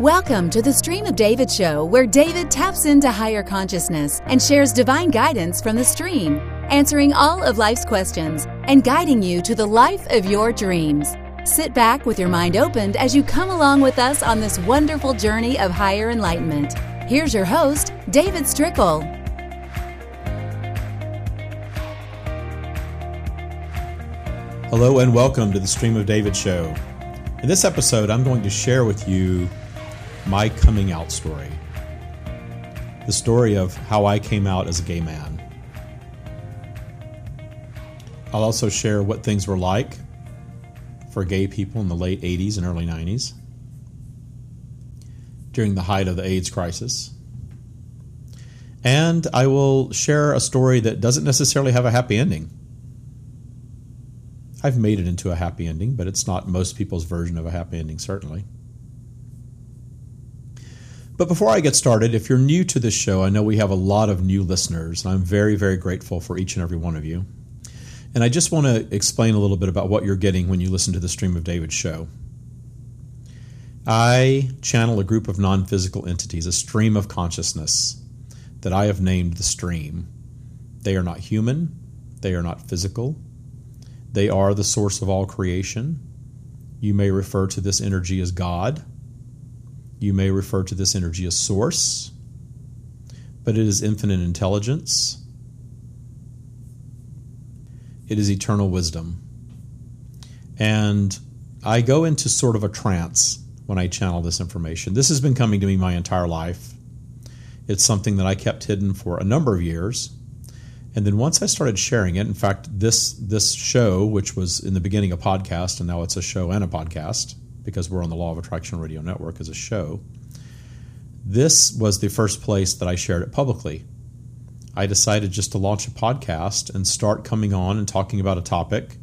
Welcome to the Stream of David show, where David taps into higher consciousness and shares divine guidance from the stream, answering all of life's questions and guiding you to the life of your dreams. Sit back with your mind opened as you come along with us on this wonderful journey of higher enlightenment. Here's your host, David Strickel. Hello and welcome to the Stream of David show. In this episode, I'm going to share with you my coming out story. The story of how I came out as a gay man. I'll also share what things were like for gay people in the late 80s and early 90s during the height of the AIDS crisis. And I will share a story that doesn't necessarily have a happy ending. I've made it into a happy ending, but it's not most people's version of a happy ending, certainly. But before I get started, if you're new to this show, I know we have a lot of new listeners, and I'm very, very grateful for each and every one of you. And I just want to explain a little bit about what you're getting when you listen to the Stream of David show. I channel a group of non physical entities, a stream of consciousness that I have named the stream. They are not human, they are not physical, they are the source of all creation. You may refer to this energy as God. You may refer to this energy as source, but it is infinite intelligence. It is eternal wisdom. And I go into sort of a trance when I channel this information. This has been coming to me my entire life. It's something that I kept hidden for a number of years and then once I started sharing it, in fact, this this show, which was in the beginning a podcast, and now it's a show and a podcast because we're on the Law of Attraction Radio Network as a show. This was the first place that I shared it publicly. I decided just to launch a podcast and start coming on and talking about a topic,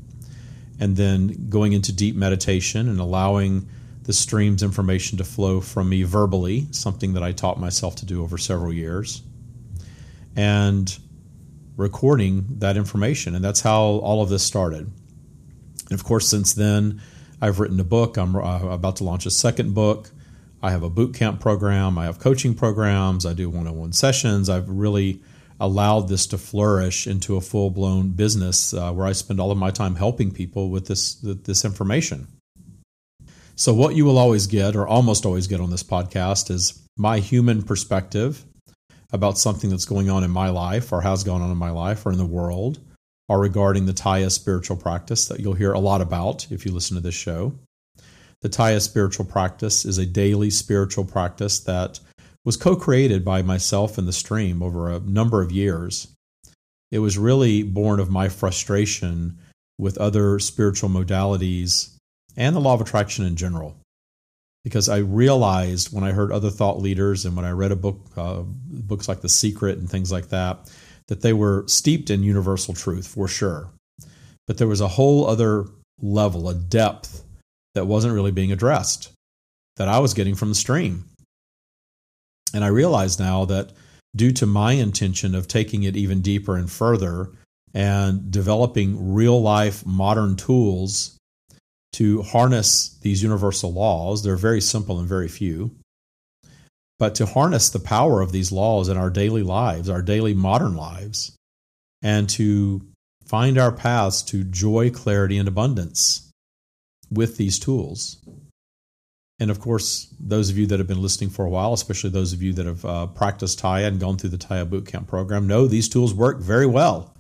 and then going into deep meditation and allowing the stream's information to flow from me verbally, something that I taught myself to do over several years. And recording that information. And that's how all of this started. And of course, since then, I've written a book. I'm uh, about to launch a second book. I have a boot camp program. I have coaching programs. I do one on one sessions. I've really allowed this to flourish into a full blown business uh, where I spend all of my time helping people with this, this information. So, what you will always get, or almost always get on this podcast, is my human perspective about something that's going on in my life or has gone on in my life or in the world or regarding the Tya spiritual practice that you'll hear a lot about if you listen to this show. The Tya spiritual practice is a daily spiritual practice that was co created by myself and the stream over a number of years. It was really born of my frustration with other spiritual modalities and the law of attraction in general because I realized when I heard other thought leaders and when I read a book, uh, books like The Secret and things like that, that they were steeped in universal truth for sure. But there was a whole other level, a depth that wasn't really being addressed that I was getting from the stream. And I realize now that due to my intention of taking it even deeper and further and developing real life modern tools to harness these universal laws. They're very simple and very few. But to harness the power of these laws in our daily lives, our daily modern lives, and to find our paths to joy, clarity, and abundance with these tools. And of course, those of you that have been listening for a while, especially those of you that have uh, practiced Tya and gone through the Tya Bootcamp program, know these tools work very well.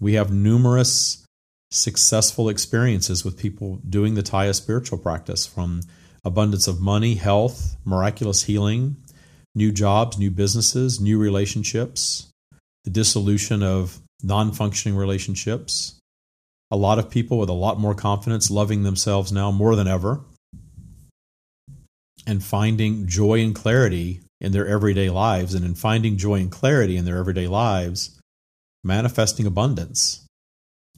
We have numerous successful experiences with people doing the Tya spiritual practice from abundance of money, health, miraculous healing, new jobs, new businesses, new relationships, the dissolution of non functioning relationships. A lot of people with a lot more confidence, loving themselves now more than ever, and finding joy and clarity in their everyday lives. And in finding joy and clarity in their everyday lives, manifesting abundance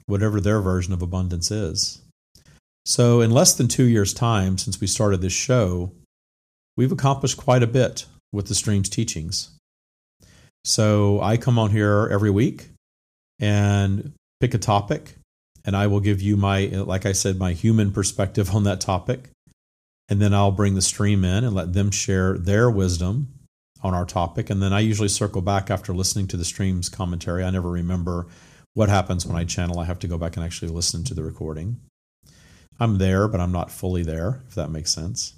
whatever their version of abundance is. So, in less than two years' time since we started this show, we've accomplished quite a bit with the stream's teachings. So, I come on here every week and pick a topic, and I will give you my, like I said, my human perspective on that topic. and then I'll bring the stream in and let them share their wisdom on our topic. And then I usually circle back after listening to the stream's commentary. I never remember what happens when I channel. I have to go back and actually listen to the recording. I'm there, but I'm not fully there, if that makes sense.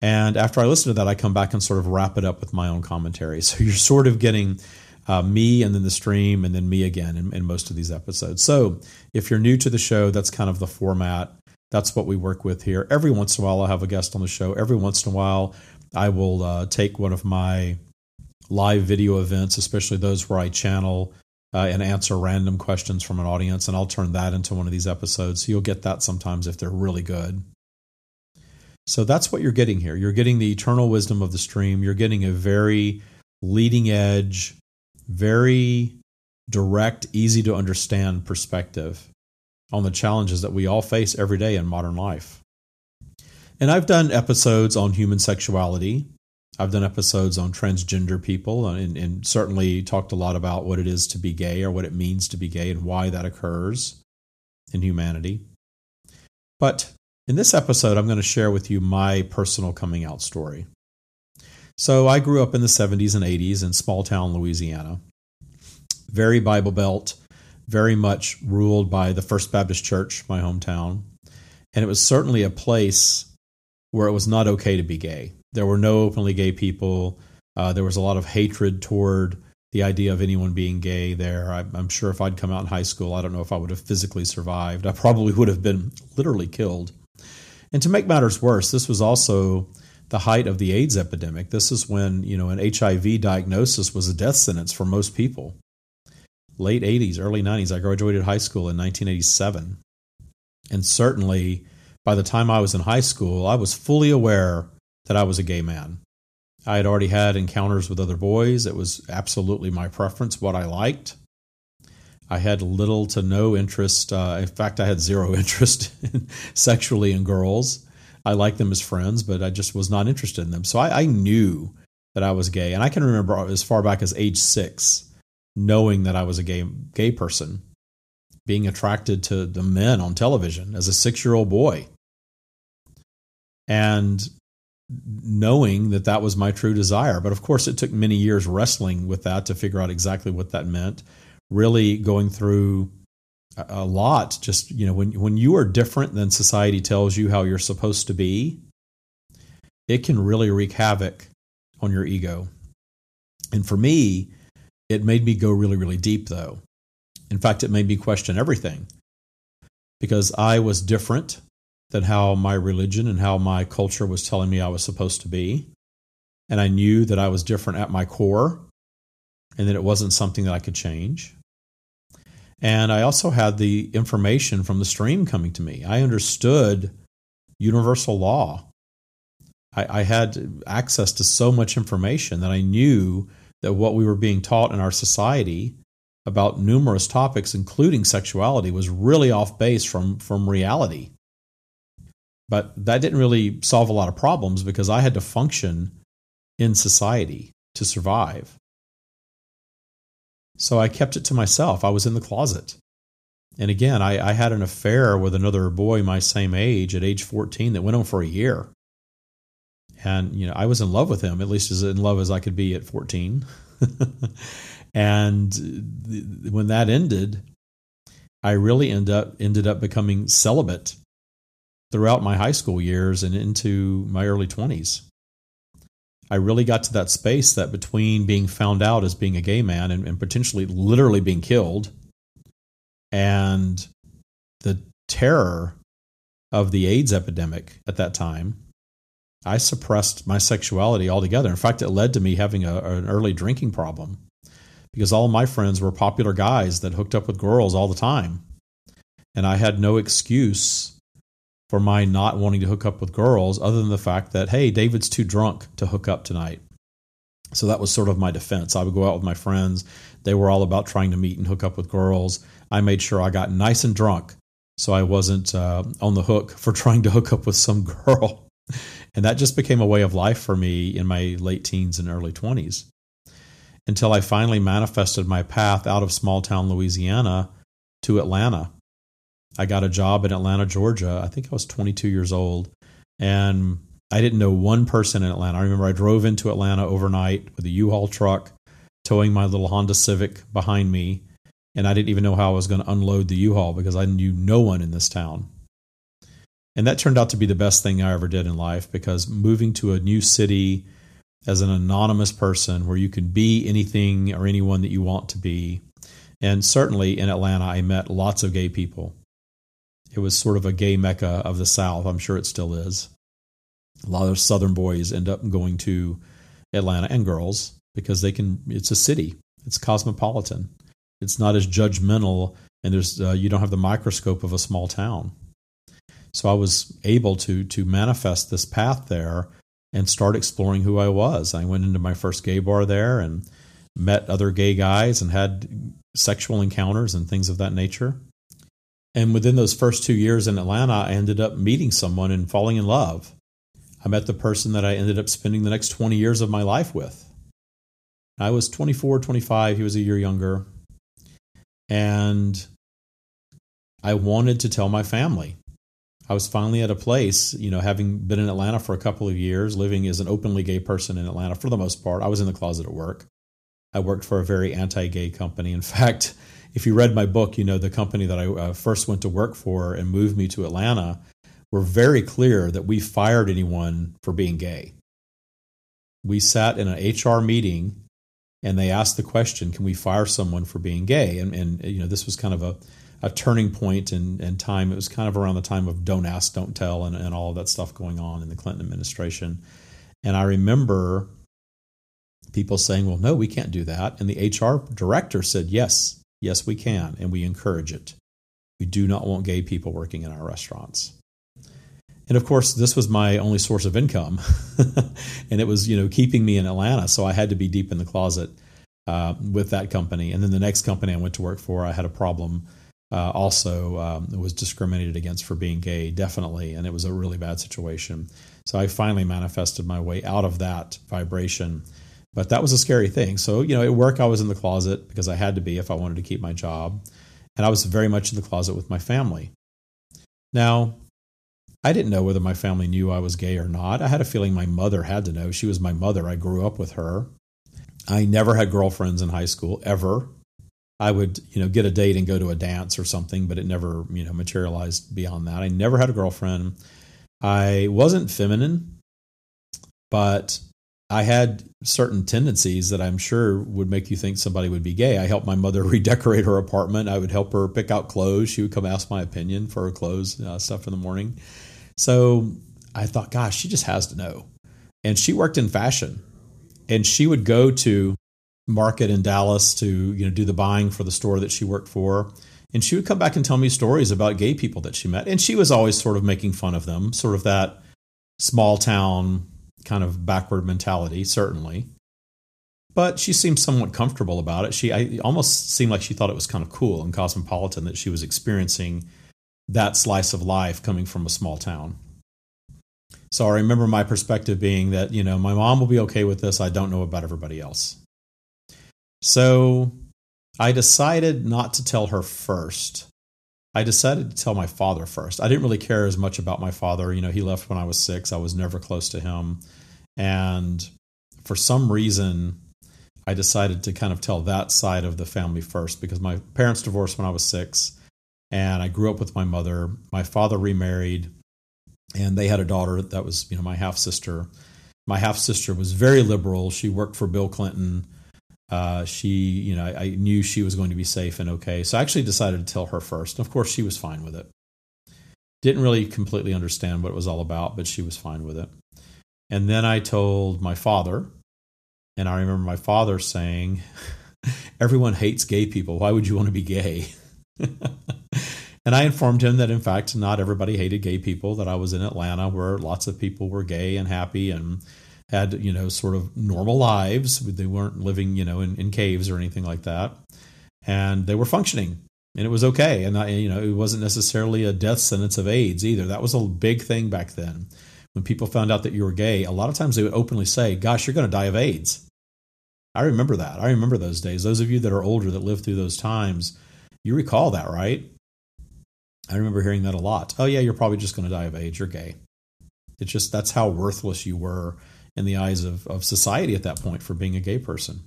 And after I listen to that, I come back and sort of wrap it up with my own commentary. So you're sort of getting uh, me and then the stream and then me again in, in most of these episodes. So if you're new to the show, that's kind of the format. That's what we work with here. Every once in a while, I'll have a guest on the show. Every once in a while, I will uh, take one of my live video events, especially those where I channel uh, and answer random questions from an audience, and I'll turn that into one of these episodes. So you'll get that sometimes if they're really good. So that's what you're getting here. You're getting the eternal wisdom of the stream. You're getting a very leading edge, very direct, easy to understand perspective on the challenges that we all face every day in modern life. And I've done episodes on human sexuality. I've done episodes on transgender people uh, and, and, certainly talked a lot about what it is to be gay or what it means to be gay and why that occurs in humanity. But in this episode, I'm going to share with you my personal coming out story. So I grew up in the 70s and 80s in small town Louisiana. Very Bible Belt, very much ruled by the First Baptist Church, my hometown. And it was certainly a place where it was not okay to be gay. There were no openly gay people. Uh, there was a lot of hatred toward the idea of anyone being gay there. I, I'm sure if I'd come out in high school, I don't know if I would have physically survived. I probably would have been literally killed. And to make matters worse, this was also the height of the AIDS epidemic. This is when, you know, an HIV diagnosis was a death sentence for most people late 80s, early 90s. I graduated high school in 1987. And certainly by the time I was in high school, I was fully aware that I was a gay man. I had already had encounters with other boys. It was absolutely my preference, what I liked. I had little to no interest. Uh, in fact, I had zero interest in, sexually in girls. I liked them as friends, but I just was not interested in them. So I, I knew that I was gay. And I can remember as far back as age six knowing that I was a gay gay person, being attracted to the men on television as a six year old boy, and knowing that that was my true desire. But of course, it took many years wrestling with that to figure out exactly what that meant. Really going through a lot. Just you know, when when you are different than society tells you how you're supposed to be, it can really wreak havoc on your ego. And for me, it made me go really, really deep, though. In fact, it made me question everything because I was different than how my religion and how my culture was telling me I was supposed to be. And I knew that I was different at my core and that it wasn't something that I could change. And I also had the information from the stream coming to me. I understood universal law. I, I had access to so much information that I knew that what we were being taught in our society about numerous topics, including sexuality, was really off base from, from reality. But that didn't really solve a lot of problems because I had to function in society to survive. So I kept it to myself. I was in the closet. And again, I, I, had an affair with another boy my same age at age 14 that went on for a year and you know I was in love with him at least as in love as I could be at 14 and th- when that ended I really end up ended up becoming celibate throughout my high school years and into my early 20s I really got to that space that between being found out as being a gay man and, and potentially literally being killed and the terror of the AIDS epidemic at that time I suppressed my sexuality altogether. In fact, it led to me having a, an early drinking problem because all my friends were popular guys that hooked up with girls all the time. And I had no excuse for my not wanting to hook up with girls other than the fact that, hey, David's too drunk to hook up tonight. So that was sort of my defense. I would go out with my friends. They were all about trying to meet and hook up with girls. I made sure I got nice and drunk so I wasn't uh, on the hook for trying to hook up with some girl. And that just became a way of life for me in my late teens and early 20s until I finally manifested my path out of small town Louisiana to Atlanta. I got a job in Atlanta, Georgia. I think I was 22 years old. And I didn't know one person in Atlanta. I remember I drove into Atlanta overnight with a U-Haul truck, towing my little Honda Civic behind me, and I didn't even know how I was going to unload the U-Haul because I knew no one in this town. And that turned out to be the best thing I ever did in life because moving to a new city as an anonymous person where you can be anything or anyone that you want to be. And certainly in Atlanta, I met lots of gay people. It was sort of a gay mecca of the South. I'm sure it still is. A lot of Southern boys end up going to Atlanta and girls because they can. It's a city. It's cosmopolitan. It's not as judgmental, and there's uh, you don't have the microscope of a small town. So I was able to to manifest this path there and start exploring who I was. I went into my first gay bar there and met other gay guys and had sexual encounters and things of that nature. And within those first two years in Atlanta, I ended up meeting someone and falling in love. I met the person that I ended up spending the next 20 years of my life with. I was 24, 25. He was a year younger. And I wanted to tell my family. I was finally at a place, you know, having been in Atlanta for a couple of years, living as an openly gay person in Atlanta for the most part. I was in the closet at work. I worked for a very anti gay company. In fact, if you read my book, you know, the company that I uh, first went to work for and moved me to Atlanta were very clear that we fired anyone for being gay. We sat in an HR meeting and they asked the question, can we fire someone for being gay? And, and you know, this was kind of a a turning point in, in time. It was kind of around the time of Don't Ask, Don't Tell, and, and all of that stuff going on in the Clinton administration. And I remember people saying, well, no, we can't do that. And the HR director said, yes, yes, we can. And we encourage it. We do not want gay people working in our restaurants. And of course, this was my only source of income. and it was, you know, keeping me in Atlanta. So I had to be deep in the closet uh, with that company. And then the next company I went to work for, I had a problem uh, also um, was discriminated against for being gay, definitely, and it was a really bad situation. So I finally manifested my way out of that vibration. But that was a scary thing. So, you know, at work, I was in the closet because I had to be if I wanted to keep my job. And I was very much in the closet with my family. Now, I didn't know whether my family knew I was gay or not. I had a feeling my mother had to know. She was my mother. I grew up with her. I never had girlfriends in high school, ever. I would, you know, get a date and go to a dance or something, but it never, you know, materialized beyond that. I never had a girlfriend. I wasn't feminine, but I had certain tendencies that I'm sure would make you think somebody would be gay. I helped my mother redecorate her apartment. I would help her pick out clothes. She would come ask my opinion for her clothes uh, stuff in the morning. So I thought, gosh, she just has to know. And she worked in fashion, and she would go to market in Dallas to you know do the buying for the store that she worked for. And she would come back and tell me stories about gay people that she met. And she was always sort of making fun of them, sort of that small town kind of backward mentality, certainly. But she seemed somewhat comfortable about it. She I, almost seemed like she thought it was kind of cool and cosmopolitan that she was experiencing that slice of life coming from a small town. So I remember my perspective being that, you know, my mom will be okay with this. I don't know about everybody else. So I decided not to tell her first. I decided to tell my father first. I didn't really care as much about my father. You know, he left when I was six. I was never close to him. And for some reason, I decided to kind of tell that side of the family first because my parents divorced when I was six and I grew up with my mother. My father remarried and they had a daughter that was, you know, my half sister. My half sister was very liberal. She worked for Bill Clinton uh, she, you know, I, I, knew she was going to be safe and okay. So I actually decided to tell her first. And Of course, she was fine with it. Didn't really completely understand what it was all about, but she was fine with it. And then I told my father, and I remember my father saying, Everyone hates gay people. Why would you want to be gay? and I informed him that, in fact, not everybody hated gay people, that I was in Atlanta where lots of people were gay and happy and had you know sort of normal lives. They weren't living you know in, in caves or anything like that, and they were functioning and it was okay. And I, you know, it wasn't necessarily a death sentence of AIDS either. That was a big thing back then. When people found out that you were gay, a lot of times they would openly say, "Gosh, you're going to die of AIDS." I remember that. I remember those days. Those of you that are older that lived through those times, you recall that, right? I remember hearing that a lot. Oh yeah, you're probably just going to die of AIDS. You're gay. It's just that's how worthless you were in the eyes of, of society at that point for being a gay person.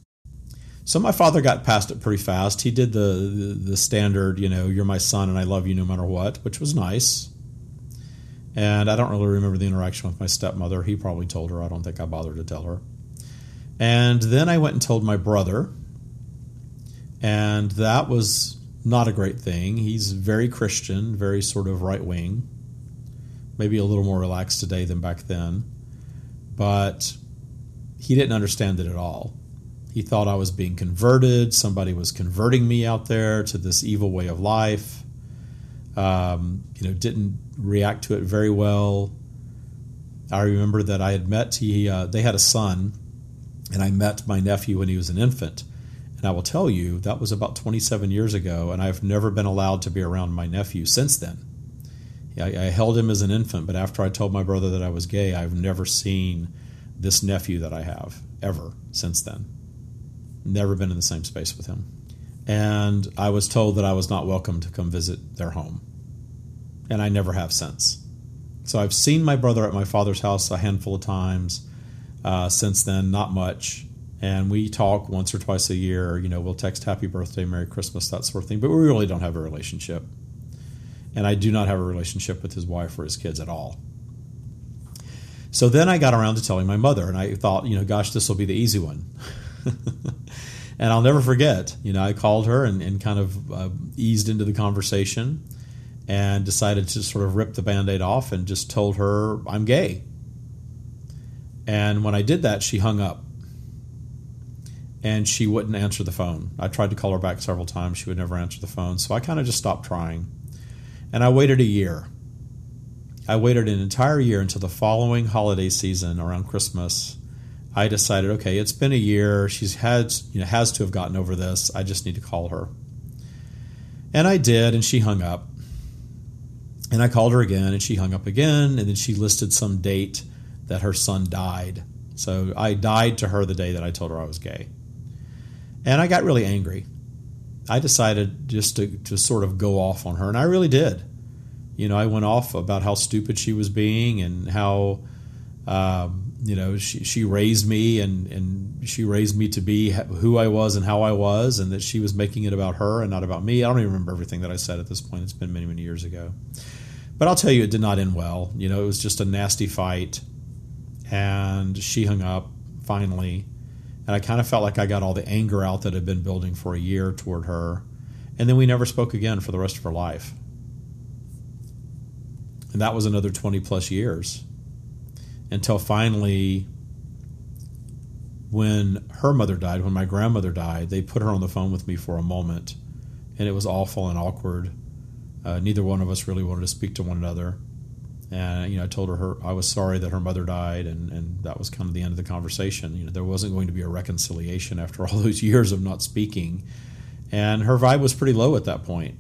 So my father got past it pretty fast. He did the, the, the standard, you know, you're my son and I love you no matter what, which was nice. And I don't really remember the interaction with my stepmother. He probably told her. I don't think I bothered to tell her. And then I went and told my brother, and that was not a great thing. He's very Christian, very sort of right wing, maybe a little more relaxed today than back then. But he didn't understand it at all. He thought I was being converted. Somebody was converting me out there to this evil way of life. Um, you know, didn't react to it very well. I remember that I had met. He, uh, they had a son, and I met my nephew when he was an infant. And I will tell you that was about 27 years ago, and I've never been allowed to be around my nephew since then. I, I held him as an infant, but after I told my brother that I was gay, I've never seen this nephew that I have ever since then. Never been in the same space with him. And I was told that I was not welcome to come visit their home. And I never have since. So I've seen my brother at my father's house a handful of times uh, since then, not much. And we talk once or twice a year. You know, we'll text happy birthday, Merry Christmas, that sort of thing. But we really don't have a relationship. And I do not have a relationship with his wife or his kids at all. So then I got around to telling my mother, and I thought, you know, gosh, this will be the easy one. and I'll never forget, you know, I called her and, and kind of uh, eased into the conversation and decided to sort of rip the band aid off and just told her I'm gay. And when I did that, she hung up and she wouldn't answer the phone. I tried to call her back several times. She would never answer the phone. So I kind of just stopped trying. And I waited a year. I waited an entire year until the following holiday season around Christmas. I decided, okay, it's been a year. She's had, you know, has to have gotten over this. I just need to call her. And I did, and she hung up. And I called her again, and she hung up again. And then she listed some date that her son died. So I died to her the day that I told her I was gay. And I got really angry. I decided just to, to sort of go off on her, and I really did. You know, I went off about how stupid she was being and how, um, you know, she, she raised me and, and she raised me to be who I was and how I was, and that she was making it about her and not about me. I don't even remember everything that I said at this point. It's been many, many years ago. But I'll tell you, it did not end well. You know, it was just a nasty fight, and she hung up finally and I kind of felt like I got all the anger out that had been building for a year toward her. And then we never spoke again for the rest of her life. And that was another 20 plus years until finally, when her mother died, when my grandmother died, they put her on the phone with me for a moment. And it was awful and awkward. Uh, neither one of us really wanted to speak to one another and you know I told her, her I was sorry that her mother died, and and that was kind of the end of the conversation. You know, there wasn't going to be a reconciliation after all those years of not speaking, and her vibe was pretty low at that point.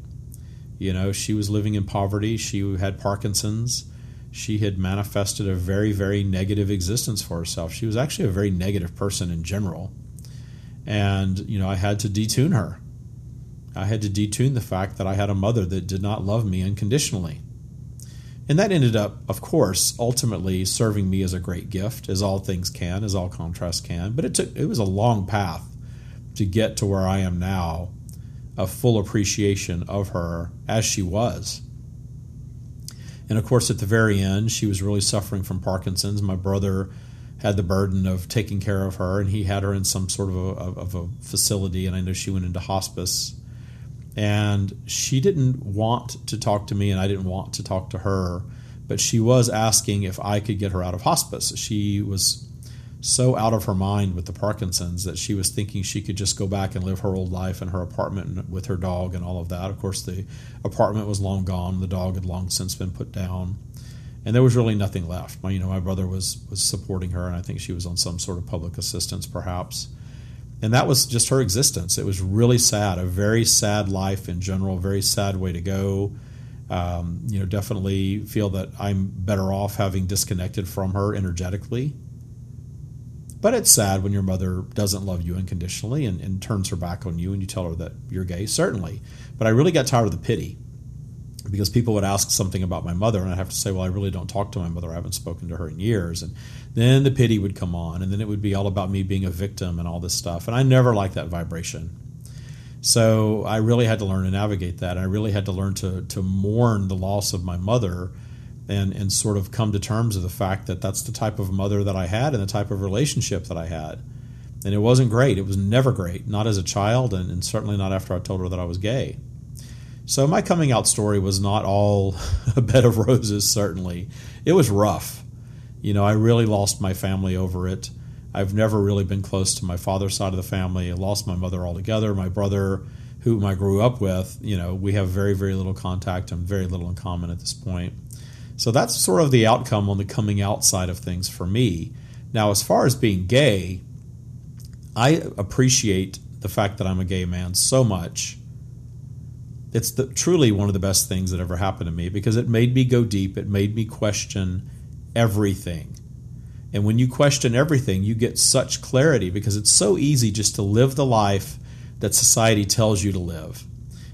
You know, she was living in poverty. She had Parkinson's. She had manifested a very, very negative existence for herself. She was actually a very negative person in general. And, you know, I had to detune her. I had to detune the fact that I had a mother that did not love me unconditionally and that ended up, of course, ultimately serving me as a great gift, as all things can, as all contrasts can. But it took it was a long path to get to where I am now, a full appreciation of her as she was. And of course, at the very end, she was really suffering from Parkinson's. My brother had the burden of taking care of her, and he had her in some sort of a, of a facility. And I know she went into hospice and she didn't want to talk to me and I didn't want to talk to her but she was asking if I could get her out of hospice she was so out of her mind with the Parkinson's that she was thinking she could just go back and live her old life in her apartment with her dog and all of that of course the apartment was long gone the dog had long since been put down and there was really nothing left my you know my brother was was supporting her and I think she was on some sort of public assistance perhaps and that was just her existence. It was really sad, a very sad life in general, very sad way to go. Um, you know, definitely feel that I'm better off having disconnected from her energetically. But it's sad when your mother doesn't love you unconditionally and, and turns her back on you and you tell her that you're gay, certainly. But I really got tired of the pity because people would ask something about my mother, and I'd have to say, Well, I really don't talk to my mother. I haven't spoken to her in years. And then the pity would come on, and then it would be all about me being a victim and all this stuff. And I never liked that vibration. So I really had to learn to navigate that. I really had to learn to, to mourn the loss of my mother and, and sort of come to terms with the fact that that's the type of mother that I had and the type of relationship that I had. And it wasn't great. It was never great, not as a child, and, and certainly not after I told her that I was gay. So my coming out story was not all a bed of roses, certainly. It was rough. You know, I really lost my family over it. I've never really been close to my father's side of the family. I lost my mother altogether. My brother, whom I grew up with, you know, we have very, very little contact and very little in common at this point. So that's sort of the outcome on the coming out side of things for me. Now, as far as being gay, I appreciate the fact that I'm a gay man so much. It's the, truly one of the best things that ever happened to me because it made me go deep. It made me question everything. And when you question everything, you get such clarity because it's so easy just to live the life that society tells you to live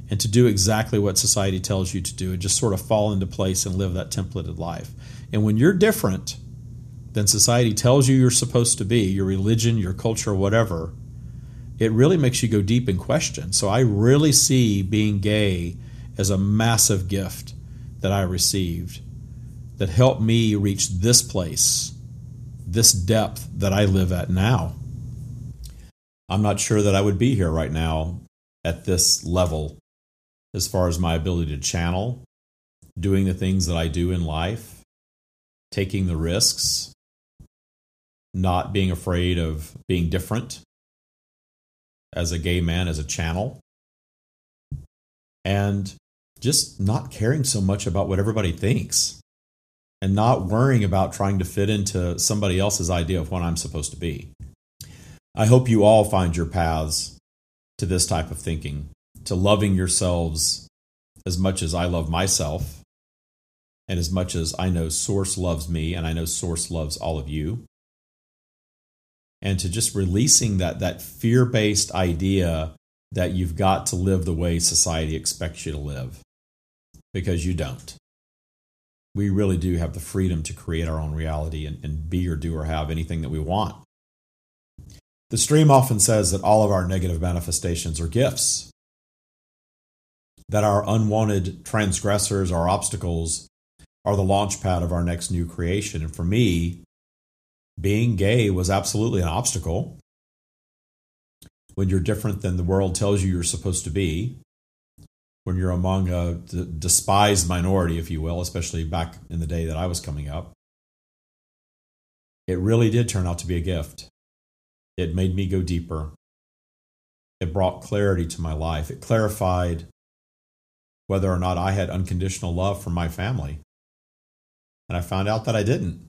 and to do exactly what society tells you to do and just sort of fall into place and live that templated life. And when you're different, than society tells you you're supposed to be, your religion, your culture, whatever, it really makes you go deep in question. So I really see being gay as a massive gift that I received that helped me reach this place, this depth that I live at now. I'm not sure that I would be here right now at this level as far as my ability to channel, doing the things that I do in life, taking the risks, not being afraid of being different as a gay man, as a channel, and just not caring so much about what everybody thinks and not worrying about trying to fit into somebody else's idea of what I'm supposed to be. I hope you all find your paths to this type of thinking, to loving yourselves as much as I love myself, and as much as I know Source loves me, and I know Source loves all of you. And to just releasing that that fear-based idea that you've got to live the way society expects you to live because you don't. We really do have the freedom to create our own reality and, and be or do or have anything that we want. The stream often says that all of our negative manifestations are gifts that our unwanted transgressors our obstacles are the launch pad of our next new creation and for me being gay was absolutely an obstacle when you're different than the world tells you you're supposed to be, when you're among a despised minority, if you will, especially back in the day that I was coming up. It really did turn out to be a gift. It made me go deeper. It brought clarity to my life. It clarified whether or not I had unconditional love for my family. And I found out that I didn't.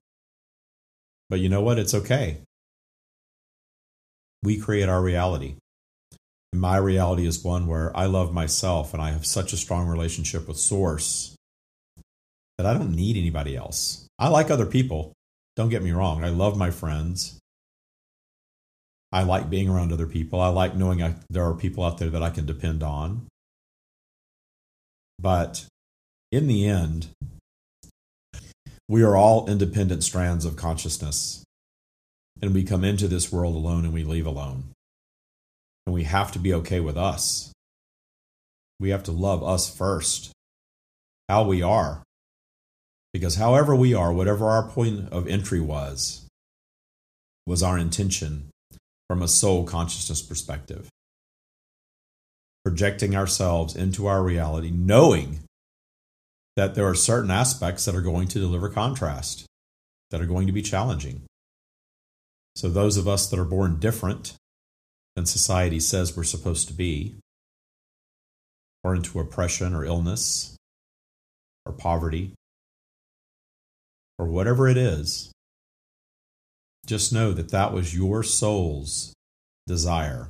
But you know what? It's okay. We create our reality. And my reality is one where I love myself and I have such a strong relationship with Source that I don't need anybody else. I like other people. Don't get me wrong. I love my friends. I like being around other people. I like knowing I, there are people out there that I can depend on. But in the end, we are all independent strands of consciousness. And we come into this world alone and we leave alone. And we have to be okay with us. We have to love us first, how we are. Because however we are, whatever our point of entry was, was our intention from a soul consciousness perspective. Projecting ourselves into our reality, knowing that there are certain aspects that are going to deliver contrast, that are going to be challenging. So, those of us that are born different than society says we're supposed to be, or into oppression or illness or poverty or whatever it is, just know that that was your soul's desire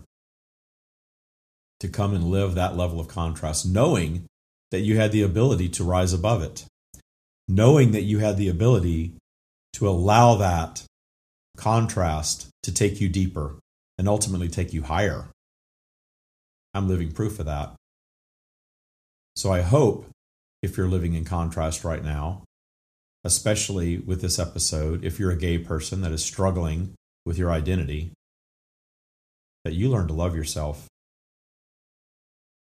to come and live that level of contrast, knowing that you had the ability to rise above it, knowing that you had the ability to allow that contrast to take you deeper and ultimately take you higher. I'm living proof of that. So I hope if you're living in contrast right now, especially with this episode, if you're a gay person that is struggling with your identity, that you learn to love yourself,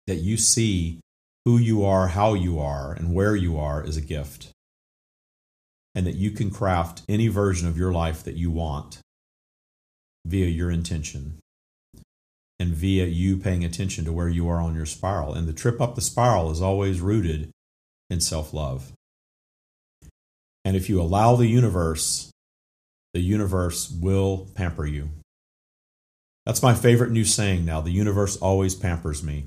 that you see who you are, how you are, and where you are is a gift, and that you can craft any version of your life that you want via your intention and via you paying attention to where you are on your spiral. And the trip up the spiral is always rooted in self love. And if you allow the universe, the universe will pamper you. That's my favorite new saying now. The universe always pampers me.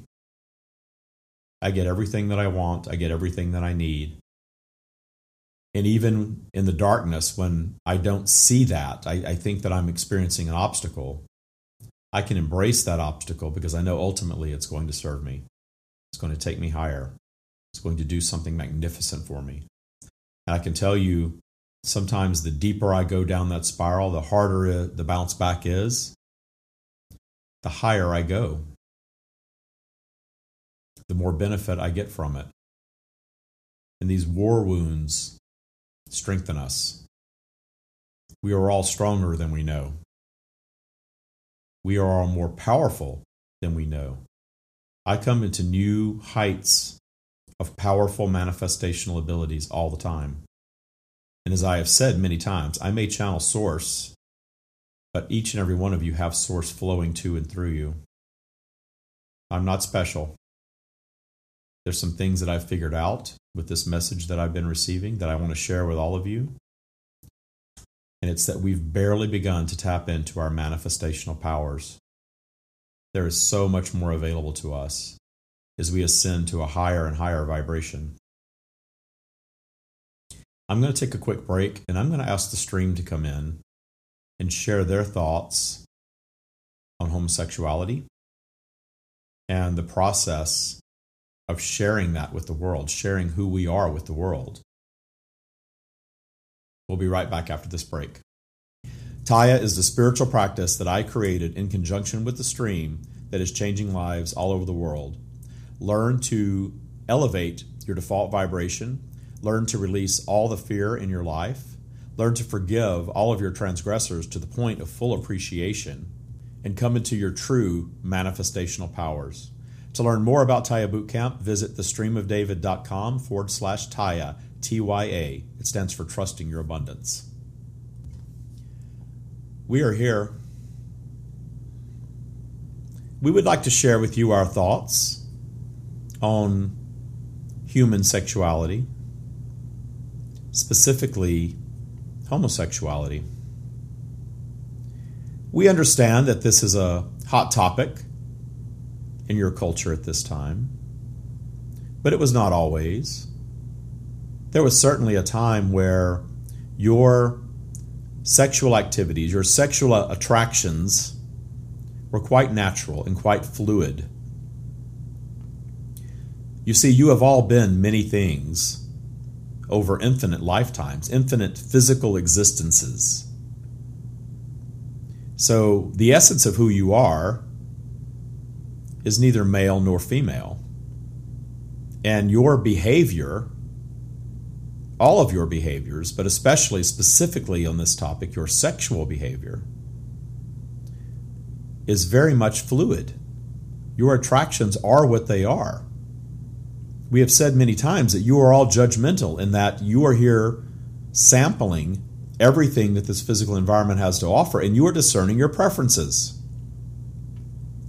I get everything that I want, I get everything that I need. And even in the darkness, when I don't see that, I, I think that I'm experiencing an obstacle. I can embrace that obstacle because I know ultimately it's going to serve me. It's going to take me higher. It's going to do something magnificent for me. And I can tell you, sometimes the deeper I go down that spiral, the harder the bounce back is, the higher I go, the more benefit I get from it. And these war wounds strengthen us. We are all stronger than we know. We are all more powerful than we know. I come into new heights of powerful manifestational abilities all the time. And as I have said many times, I may channel source, but each and every one of you have source flowing to and through you. I'm not special. There's some things that I've figured out with this message that I've been receiving that I want to share with all of you. And it's that we've barely begun to tap into our manifestational powers. There is so much more available to us as we ascend to a higher and higher vibration. I'm going to take a quick break and I'm going to ask the stream to come in and share their thoughts on homosexuality and the process of sharing that with the world, sharing who we are with the world. We'll be right back after this break. Tya is the spiritual practice that I created in conjunction with the stream that is changing lives all over the world. Learn to elevate your default vibration, learn to release all the fear in your life, learn to forgive all of your transgressors to the point of full appreciation, and come into your true manifestational powers. To learn more about Tya Bootcamp, visit thestreamofdavid.com forward slash Tya, T Y A. It stands for Trusting Your Abundance. We are here. We would like to share with you our thoughts on human sexuality, specifically homosexuality. We understand that this is a hot topic in your culture at this time, but it was not always. There was certainly a time where your sexual activities, your sexual attractions were quite natural and quite fluid. You see, you have all been many things over infinite lifetimes, infinite physical existences. So, the essence of who you are is neither male nor female. And your behavior, all of your behaviors, but especially specifically on this topic, your sexual behavior, is very much fluid. Your attractions are what they are. We have said many times that you are all judgmental in that you are here sampling everything that this physical environment has to offer and you are discerning your preferences.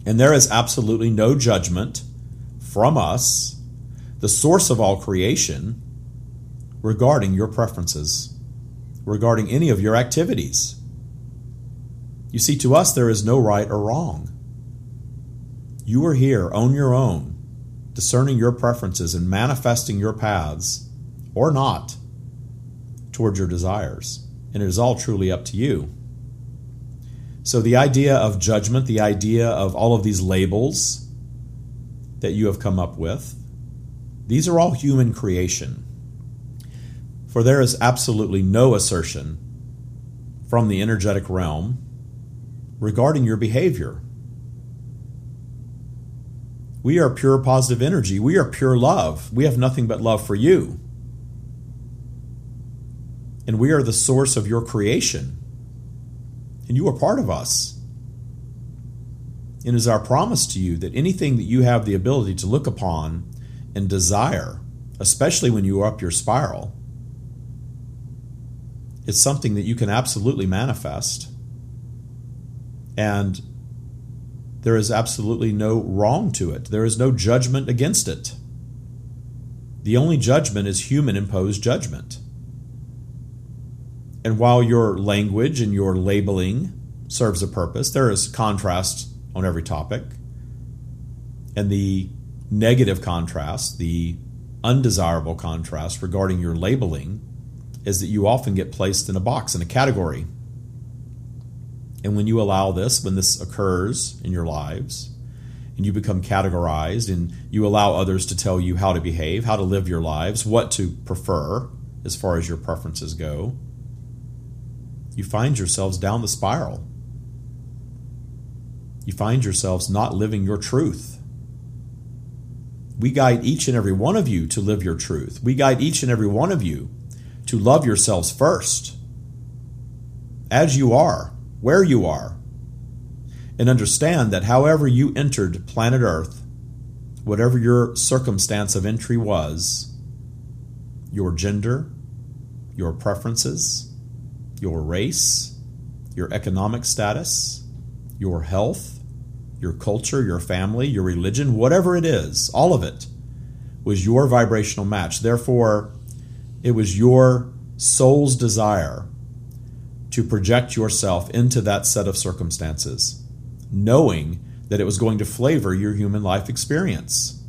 And there is absolutely no judgment from us, the source of all creation, regarding your preferences, regarding any of your activities. You see, to us, there is no right or wrong. You are here on your own, discerning your preferences and manifesting your paths, or not, towards your desires. And it is all truly up to you. So, the idea of judgment, the idea of all of these labels that you have come up with, these are all human creation. For there is absolutely no assertion from the energetic realm regarding your behavior. We are pure positive energy. We are pure love. We have nothing but love for you. And we are the source of your creation. And you are part of us. It is our promise to you that anything that you have the ability to look upon and desire, especially when you are up your spiral, it's something that you can absolutely manifest. And there is absolutely no wrong to it, there is no judgment against it. The only judgment is human imposed judgment. And while your language and your labeling serves a purpose, there is contrast on every topic. And the negative contrast, the undesirable contrast regarding your labeling, is that you often get placed in a box, in a category. And when you allow this, when this occurs in your lives, and you become categorized, and you allow others to tell you how to behave, how to live your lives, what to prefer as far as your preferences go, you find yourselves down the spiral. You find yourselves not living your truth. We guide each and every one of you to live your truth. We guide each and every one of you to love yourselves first, as you are, where you are, and understand that however you entered planet Earth, whatever your circumstance of entry was, your gender, your preferences, your race, your economic status, your health, your culture, your family, your religion, whatever it is, all of it was your vibrational match. Therefore, it was your soul's desire to project yourself into that set of circumstances, knowing that it was going to flavor your human life experience,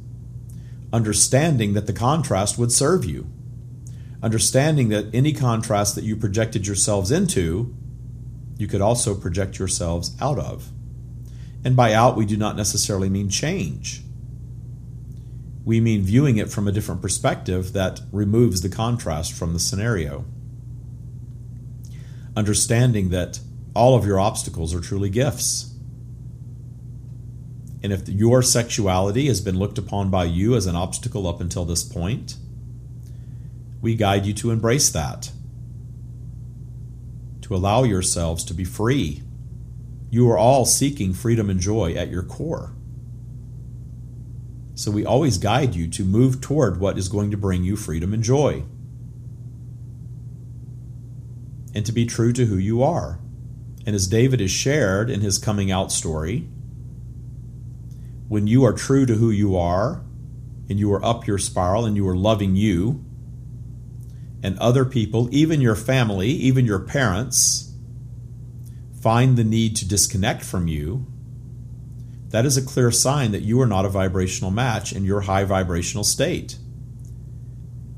understanding that the contrast would serve you understanding that any contrast that you projected yourselves into, you could also project yourselves out of. And by out, we do not necessarily mean change. We mean viewing it from a different perspective that removes the contrast from the scenario. Understanding that all of your obstacles are truly gifts. And if your sexuality has been looked upon by you as an obstacle up until this point, we guide you to embrace that, to allow yourselves to be free. You are all seeking freedom and joy at your core. So we always guide you to move toward what is going to bring you freedom and joy. And to be true to who you are. And as David has shared in his coming out story, when you are true to who you are, and you are up your spiral, and you are loving you, and other people, even your family, even your parents, find the need to disconnect from you, that is a clear sign that you are not a vibrational match in your high vibrational state.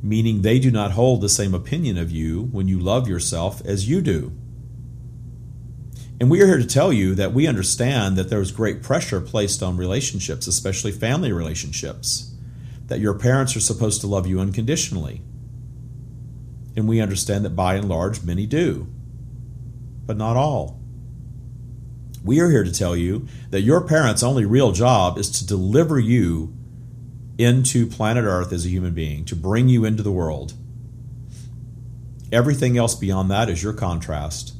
Meaning they do not hold the same opinion of you when you love yourself as you do. And we are here to tell you that we understand that there is great pressure placed on relationships, especially family relationships, that your parents are supposed to love you unconditionally and we understand that by and large many do, but not all. We are here to tell you that your parents' only real job is to deliver you into planet Earth as a human being, to bring you into the world. Everything else beyond that is your contrast.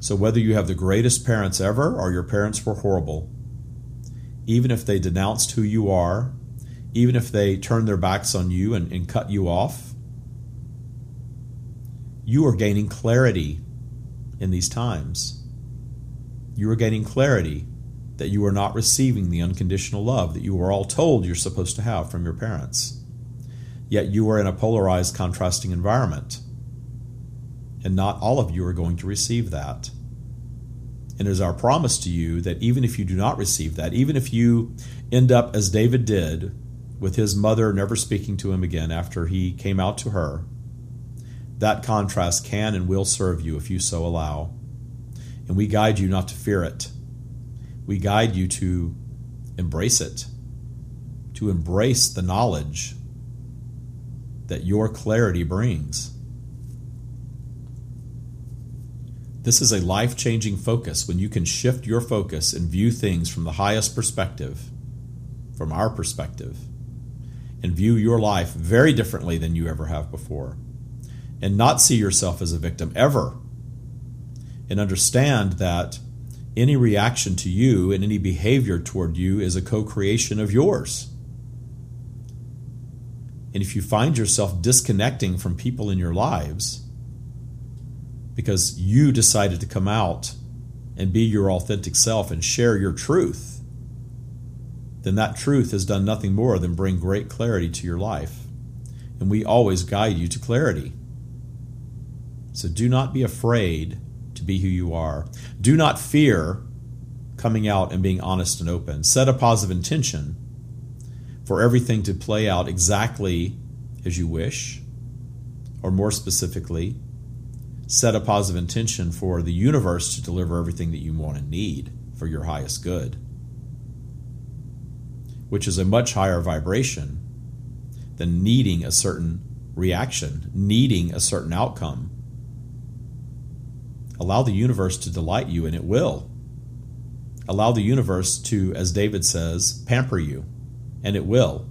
So, whether you have the greatest parents ever or your parents were horrible, even if they denounced who you are, even if they turned their backs on you and, and cut you off, you are gaining clarity in these times. You are gaining clarity that you are not receiving the unconditional love that you were all told you're supposed to have from your parents. Yet you are in a polarized, contrasting environment. And not all of you are going to receive that. And it is our promise to you that even if you do not receive that, even if you end up as David did, with his mother never speaking to him again after he came out to her, that contrast can and will serve you if you so allow. And we guide you not to fear it. We guide you to embrace it, to embrace the knowledge that your clarity brings. This is a life changing focus when you can shift your focus and view things from the highest perspective. from our perspective and view your life very differently than you ever have before. And not see yourself as a victim ever. And understand that any reaction to you and any behavior toward you is a co creation of yours. And if you find yourself disconnecting from people in your lives because you decided to come out and be your authentic self and share your truth, then that truth has done nothing more than bring great clarity to your life. And we always guide you to clarity. So do not be afraid to be who you are. Do not fear coming out and being honest and open. Set a positive intention for everything to play out exactly as you wish, or more specifically, set a positive intention for the universe to deliver everything that you want and need for your highest good, which is a much higher vibration than needing a certain reaction, needing a certain outcome. Allow the universe to delight you, and it will. Allow the universe to, as David says, pamper you, and it will.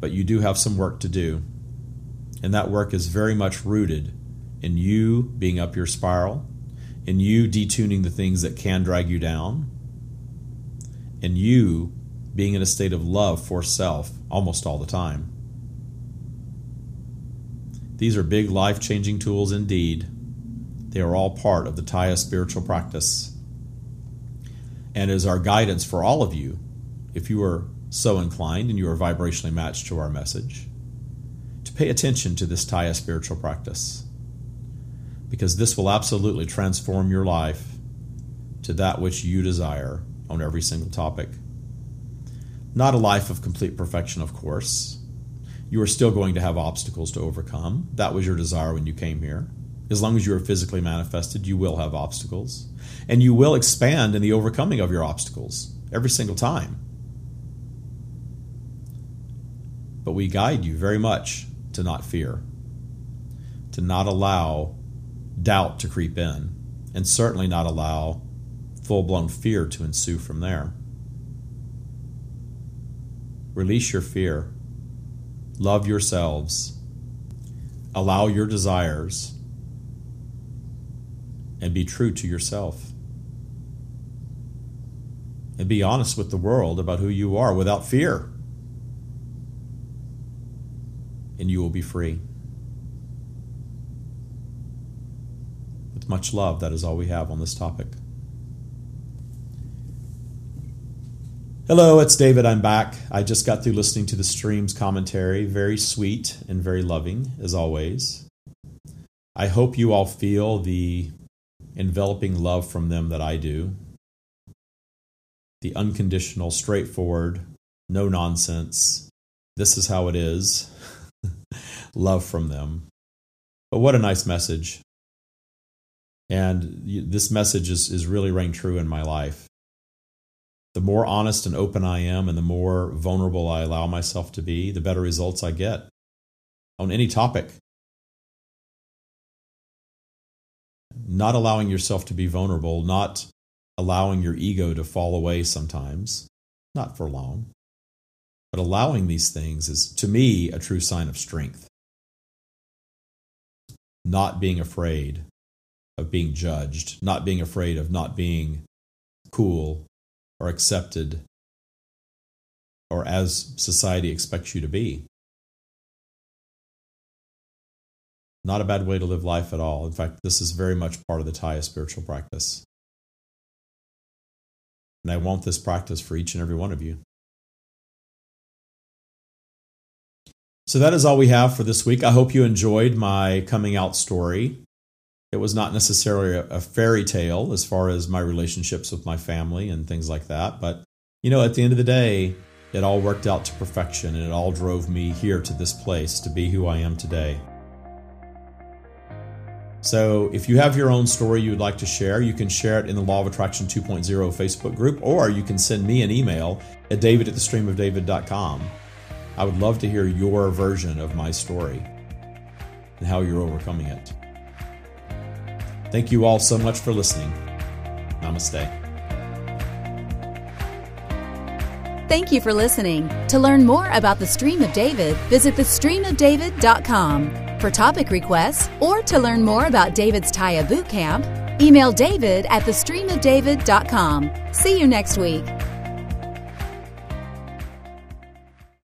But you do have some work to do. And that work is very much rooted in you being up your spiral, in you detuning the things that can drag you down, and you being in a state of love for self almost all the time. These are big life changing tools indeed. They are all part of the Tya spiritual practice. And is our guidance for all of you, if you are so inclined and you are vibrationally matched to our message to pay attention to this Tya spiritual practice because this will absolutely transform your life to that which you desire on every single topic. Not a life of complete perfection, of course. You are still going to have obstacles to overcome. That was your desire when you came here. As long as you are physically manifested, you will have obstacles. And you will expand in the overcoming of your obstacles every single time. But we guide you very much to not fear, to not allow doubt to creep in, and certainly not allow full blown fear to ensue from there. Release your fear. Love yourselves. Allow your desires. And be true to yourself. And be honest with the world about who you are without fear. and you will be free. With much love, that is all we have on this topic. Hello, it's David. I'm back. I just got through listening to the stream's commentary. Very sweet and very loving, as always. I hope you all feel the enveloping love from them that I do. The unconditional, straightforward, no nonsense. This is how it is love from them. But what a nice message. And this message is, is really rang true in my life. The more honest and open I am, and the more vulnerable I allow myself to be, the better results I get on any topic. Not allowing yourself to be vulnerable, not allowing your ego to fall away sometimes, not for long, but allowing these things is, to me, a true sign of strength not being afraid of being judged, not being afraid of not being cool or accepted or as society expects you to be. Not a bad way to live life at all. In fact, this is very much part of the Tya spiritual practice. And I want this practice for each and every one of you. So that is all we have for this week. I hope you enjoyed my coming out story. It was not necessarily a, fairy tale as far as my relationships with my family and things like that, but you know, at the end of the day, it all worked out to perfection and it all drove me here to this place to be who I am today. So, if you have your own story you would like to share, you can share it in the Law of Attraction 2.0 Facebook group, or you can send me an email at david at. I would love to hear your version of my story and how you're overcoming it. Thank you all so much for listening. Namaste. Thank you for listening. To learn more about the Stream of David, visit thestreamofdavid.com. For topic requests or to learn more about David's Tya Boot Camp, email david at thestreamofdavid.com. See you next week.